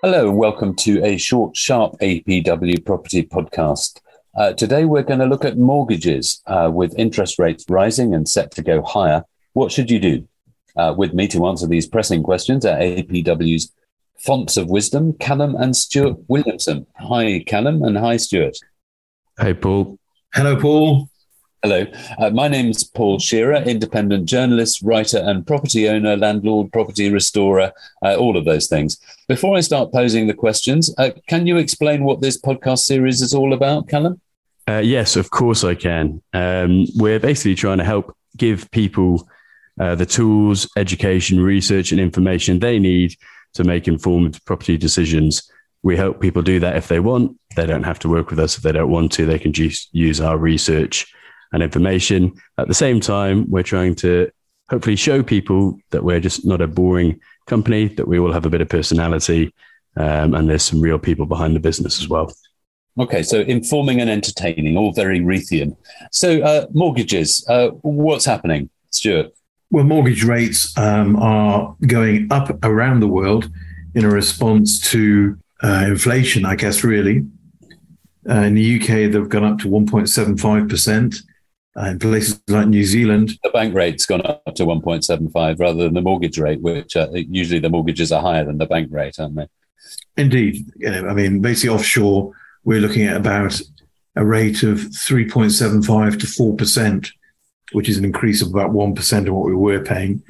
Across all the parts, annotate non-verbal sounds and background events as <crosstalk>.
Hello, and welcome to a short, sharp APW property podcast. Uh, today, we're going to look at mortgages uh, with interest rates rising and set to go higher. What should you do? Uh, with me to answer these pressing questions are APW's fonts of wisdom, Callum and Stuart Williamson. Hi, Callum, and hi, Stuart. Hey, Paul. Hello, Paul. Hello. Uh, my is Paul Shearer, independent journalist, writer, and property owner, landlord, property restorer, uh, all of those things. Before I start posing the questions, uh, can you explain what this podcast series is all about, Callum? Uh, yes, of course I can. Um, we're basically trying to help give people uh, the tools, education, research, and information they need to make informed property decisions. We help people do that if they want. They don't have to work with us if they don't want to. They can just use our research and information. At the same time, we're trying to hopefully show people that we're just not a boring company, that we all have a bit of personality, um, and there's some real people behind the business as well. Okay, so informing and entertaining, all very Reithian. So, uh, mortgages, uh, what's happening, Stuart? Well, mortgage rates um, are going up around the world in a response to uh, inflation, I guess, really. Uh, in the UK, they've gone up to 1.75%. Uh, in places like New Zealand. The bank rate's gone up to 1.75 rather than the mortgage rate, which uh, usually the mortgages are higher than the bank rate, aren't they? Indeed. You know, I mean, basically offshore, we're looking at about a rate of 3.75 to 4%, which is an increase of about 1% of what we were paying.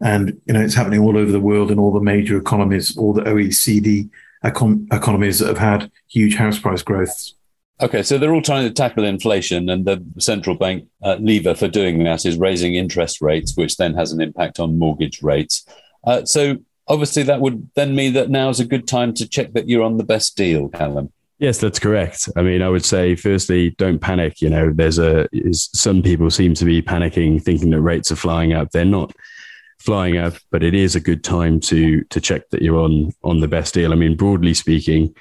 And, you know, it's happening all over the world in all the major economies, all the OECD econ- economies that have had huge house price growths. Okay, so they're all trying to tackle inflation, and the central bank uh, lever for doing that is raising interest rates, which then has an impact on mortgage rates. Uh, so obviously, that would then mean that now is a good time to check that you're on the best deal, Callum. Yes, that's correct. I mean, I would say, firstly, don't panic. You know, there's a is, some people seem to be panicking, thinking that rates are flying up. They're not flying up, but it is a good time to to check that you're on on the best deal. I mean, broadly speaking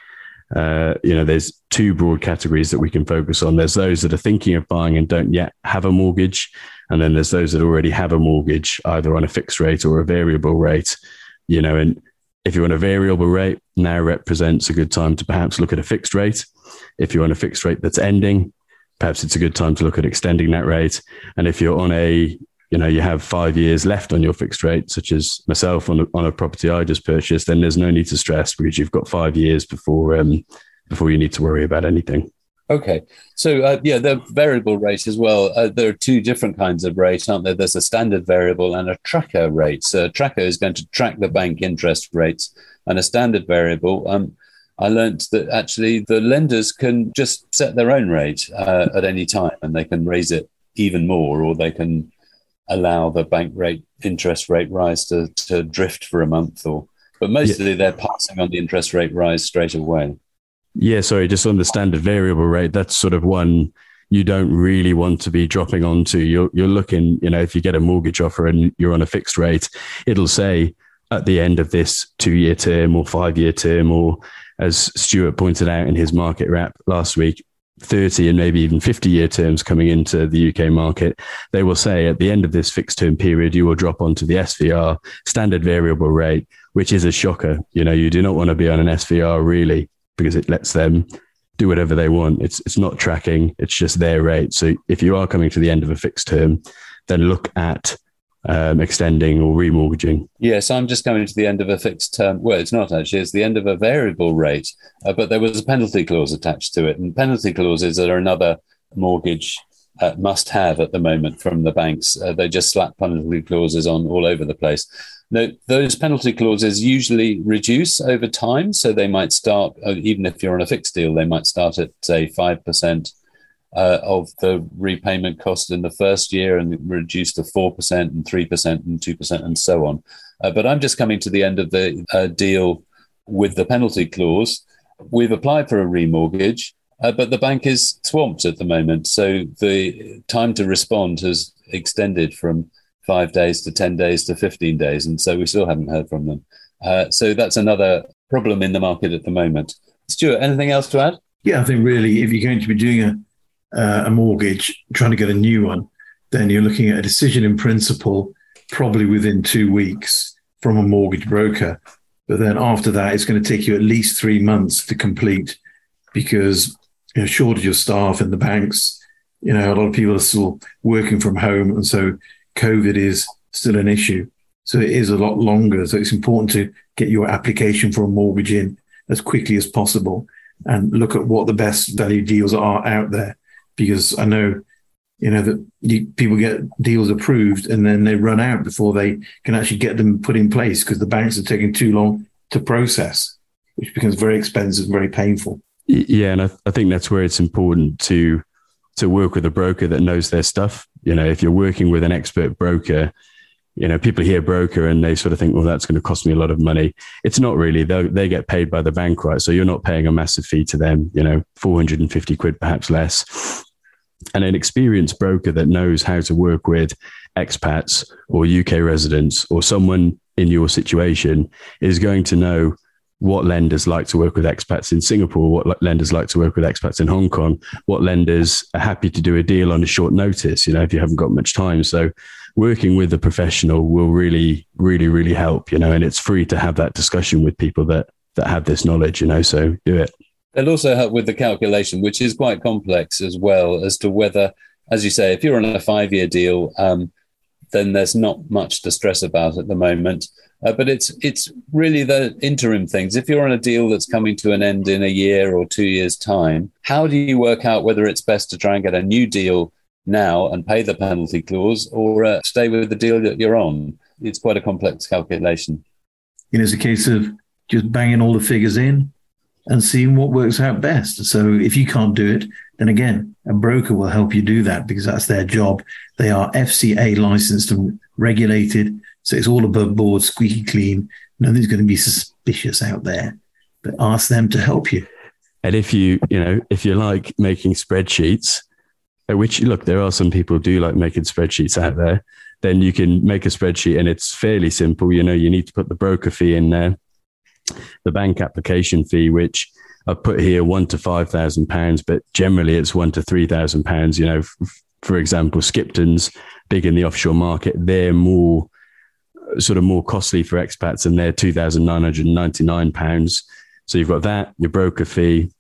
uh, you know, there's two broad categories that we can focus on. There's those that are thinking of buying and don't yet have a mortgage. And then there's those that already have a mortgage, either on a fixed rate or a variable rate, you know, and if you're on a variable rate, now represents a good time to perhaps look at a fixed rate. If you're on a fixed rate that's ending, perhaps it's a good time to look at extending that rate. And if you're on a you know you have five years left on your fixed rate, such as myself on a, on a property I just purchased, then there's no need to stress because you've got five years before um, before you need to worry about anything. Okay, so uh, yeah, the variable rate as well. Uh, there are two different kinds of rate, aren't there? There's a standard variable and a tracker rate. So a tracker is going to track the bank interest rates, and a standard variable. Um, I learned that actually the lenders can just set their own rate uh, at any time, and they can raise it even more, or they can allow the bank rate interest rate rise to, to drift for a month or but mostly yeah. they're passing on the interest rate rise straight away. Yeah sorry just on the standard variable rate. That's sort of one you don't really want to be dropping onto. You're, you're looking you know if you get a mortgage offer and you're on a fixed rate it'll say at the end of this two year term or five year term or as stuart pointed out in his market wrap last week 30 and maybe even 50 year terms coming into the UK market, they will say at the end of this fixed term period, you will drop onto the SVR standard variable rate, which is a shocker. You know, you do not want to be on an SVR really because it lets them do whatever they want. It's, it's not tracking, it's just their rate. So if you are coming to the end of a fixed term, then look at um, extending or remortgaging? Yes, I'm just coming to the end of a fixed term. Well, it's not actually, it's the end of a variable rate, uh, but there was a penalty clause attached to it. And penalty clauses are another mortgage uh, must have at the moment from the banks. Uh, they just slap penalty clauses on all over the place. Now, those penalty clauses usually reduce over time. So they might start, uh, even if you're on a fixed deal, they might start at, say, 5% uh, of the repayment cost in the first year and reduced to 4% and 3% and 2% and so on. Uh, but I'm just coming to the end of the uh, deal with the penalty clause. We've applied for a remortgage, uh, but the bank is swamped at the moment. So the time to respond has extended from five days to 10 days to 15 days. And so we still haven't heard from them. Uh, so that's another problem in the market at the moment. Stuart, anything else to add? Yeah, I think really, if you're going to be doing a uh, a mortgage, trying to get a new one, then you're looking at a decision in principle probably within two weeks from a mortgage broker. But then after that, it's going to take you at least three months to complete because you know, shortage of staff in the banks. You know, a lot of people are still working from home, and so COVID is still an issue. So it is a lot longer. So it's important to get your application for a mortgage in as quickly as possible and look at what the best value deals are out there. Because I know, you know, that you, people get deals approved and then they run out before they can actually get them put in place because the banks are taking too long to process, which becomes very expensive and very painful. Yeah, and I, I think that's where it's important to to work with a broker that knows their stuff. You know, if you're working with an expert broker, you know, people hear broker and they sort of think, well, that's going to cost me a lot of money. It's not really. They they get paid by the bank, right? So you're not paying a massive fee to them. You know, 450 quid, perhaps less. And an experienced broker that knows how to work with expats or UK residents or someone in your situation is going to know what lenders like to work with expats in Singapore, what lenders like to work with expats in Hong Kong, what lenders are happy to do a deal on a short notice, you know, if you haven't got much time. So working with a professional will really, really, really help, you know, and it's free to have that discussion with people that that have this knowledge, you know, so do it. It'll also help with the calculation, which is quite complex as well, as to whether, as you say, if you're on a five year deal, um, then there's not much to stress about at the moment. Uh, but it's it's really the interim things. If you're on a deal that's coming to an end in a year or two years' time, how do you work out whether it's best to try and get a new deal now and pay the penalty clause or uh, stay with the deal that you're on? It's quite a complex calculation. Know, it's a case of just banging all the figures in and seeing what works out best. So if you can't do it, then again, a broker will help you do that because that's their job. They are FCA licensed and regulated so it's all above board, squeaky clean. Nothing's going to be suspicious out there. But ask them to help you. And if you, you know, if you like making spreadsheets, uh, which look, there are some people do like making spreadsheets out there, then you can make a spreadsheet and it's fairly simple. You know, you need to put the broker fee in there, the bank application fee, which I've put here one to five thousand pounds, but generally it's one to three thousand pounds. You know, for example, Skipton's big in the offshore market. They're more sort of more costly for expats and they're £2,999. So you've got that, your broker fee,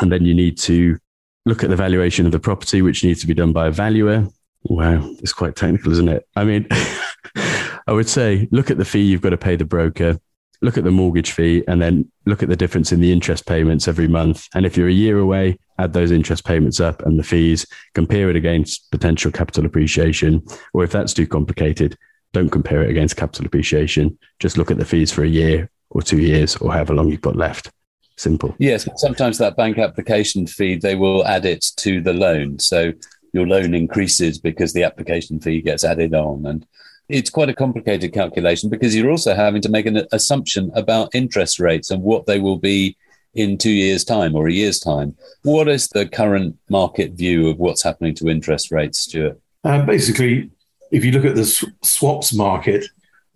and then you need to look at the valuation of the property, which needs to be done by a valuer. Wow, it's quite technical, isn't it? I mean, <laughs> I would say look at the fee you've got to pay the broker, look at the mortgage fee, and then look at the difference in the interest payments every month. And if you're a year away, add those interest payments up and the fees, compare it against potential capital appreciation. Or if that's too complicated, don't compare it against capital appreciation. Just look at the fees for a year or two years or however long you've got left. Simple. Yes, sometimes that bank application fee, they will add it to the loan. So your loan increases because the application fee gets added on. And it's quite a complicated calculation because you're also having to make an assumption about interest rates and what they will be in two years' time or a year's time. What is the current market view of what's happening to interest rates, Stuart? Uh, basically, if you look at the swaps market,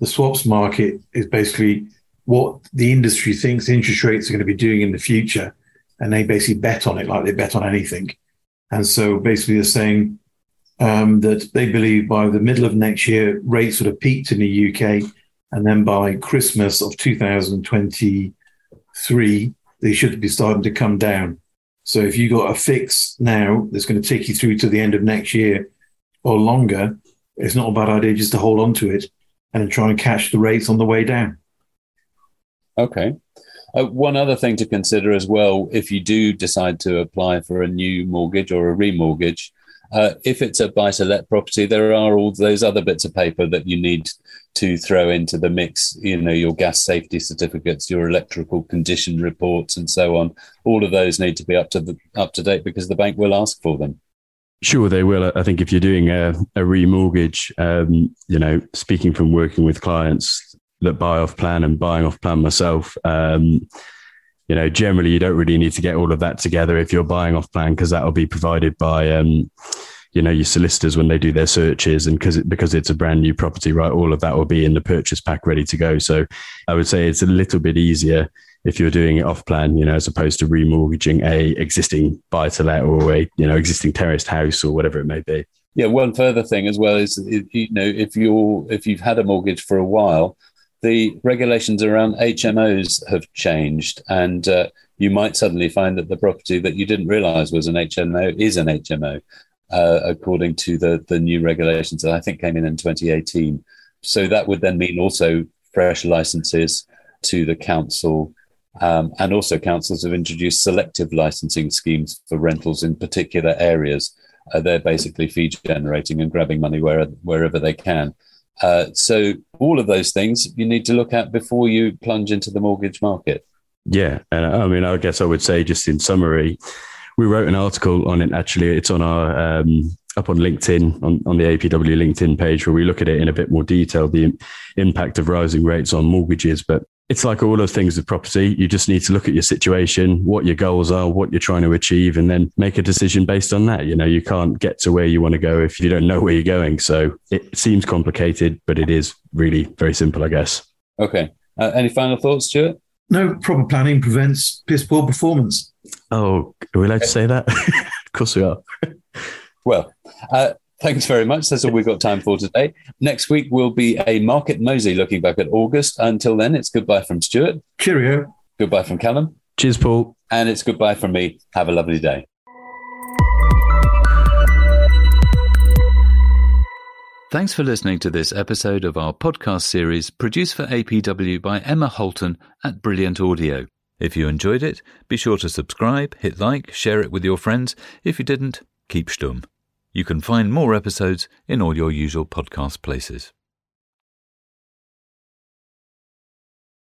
the swaps market is basically what the industry thinks interest rates are going to be doing in the future. And they basically bet on it like they bet on anything. And so basically they're saying um, that they believe by the middle of next year, rates would have peaked in the UK. And then by Christmas of 2023, they should be starting to come down. So if you've got a fix now that's going to take you through to the end of next year or longer, it's not a bad idea just to hold on to it and try and catch the rates on the way down. Okay. Uh, one other thing to consider as well, if you do decide to apply for a new mortgage or a remortgage, uh, if it's a buy to let property, there are all those other bits of paper that you need to throw into the mix. You know, your gas safety certificates, your electrical condition reports, and so on. All of those need to be up to the up to date because the bank will ask for them. Sure, they will. I think if you're doing a, a remortgage, um, you know, speaking from working with clients that buy off plan and buying off plan myself, um, you know, generally you don't really need to get all of that together if you're buying off plan because that will be provided by, um, you know, your solicitors when they do their searches and because it, because it's a brand new property, right? All of that will be in the purchase pack ready to go. So I would say it's a little bit easier if you're doing it off plan, you know, as opposed to remortgaging a existing buy to let or a, you know, existing terraced house or whatever it may be. Yeah, one further thing as well is you know if you're if you've had a mortgage for a while, the regulations around HMOs have changed, and uh, you might suddenly find that the property that you didn't realise was an HMO is an HMO, uh, according to the the new regulations that I think came in in 2018. So that would then mean also fresh licenses to the council. Um, and also, councils have introduced selective licensing schemes for rentals in particular areas. Uh, they're basically fee generating and grabbing money where, wherever they can. Uh, so, all of those things you need to look at before you plunge into the mortgage market. Yeah. And I mean, I guess I would say, just in summary, we wrote an article on it. Actually, it's on our um, up on LinkedIn on, on the APW LinkedIn page where we look at it in a bit more detail, the impact of rising rates on mortgages. But it's like all of things with property. You just need to look at your situation, what your goals are, what you're trying to achieve, and then make a decision based on that. You know, you can't get to where you want to go if you don't know where you're going. So it seems complicated, but it is really very simple, I guess. Okay. Uh, any final thoughts, Stuart? No, proper planning prevents piss poor performance. Oh, are we allowed to say that? <laughs> of course we are. <laughs> well, uh, thanks very much. That's all we've got time for today. Next week will be a market mosey looking back at August. Until then, it's goodbye from Stuart. Cheerio. Goodbye from Callum. Cheers, Paul. And it's goodbye from me. Have a lovely day. Thanks for listening to this episode of our podcast series produced for APW by Emma Holton at Brilliant Audio. If you enjoyed it, be sure to subscribe, hit like, share it with your friends. If you didn't, keep stum. You can find more episodes in all your usual podcast places.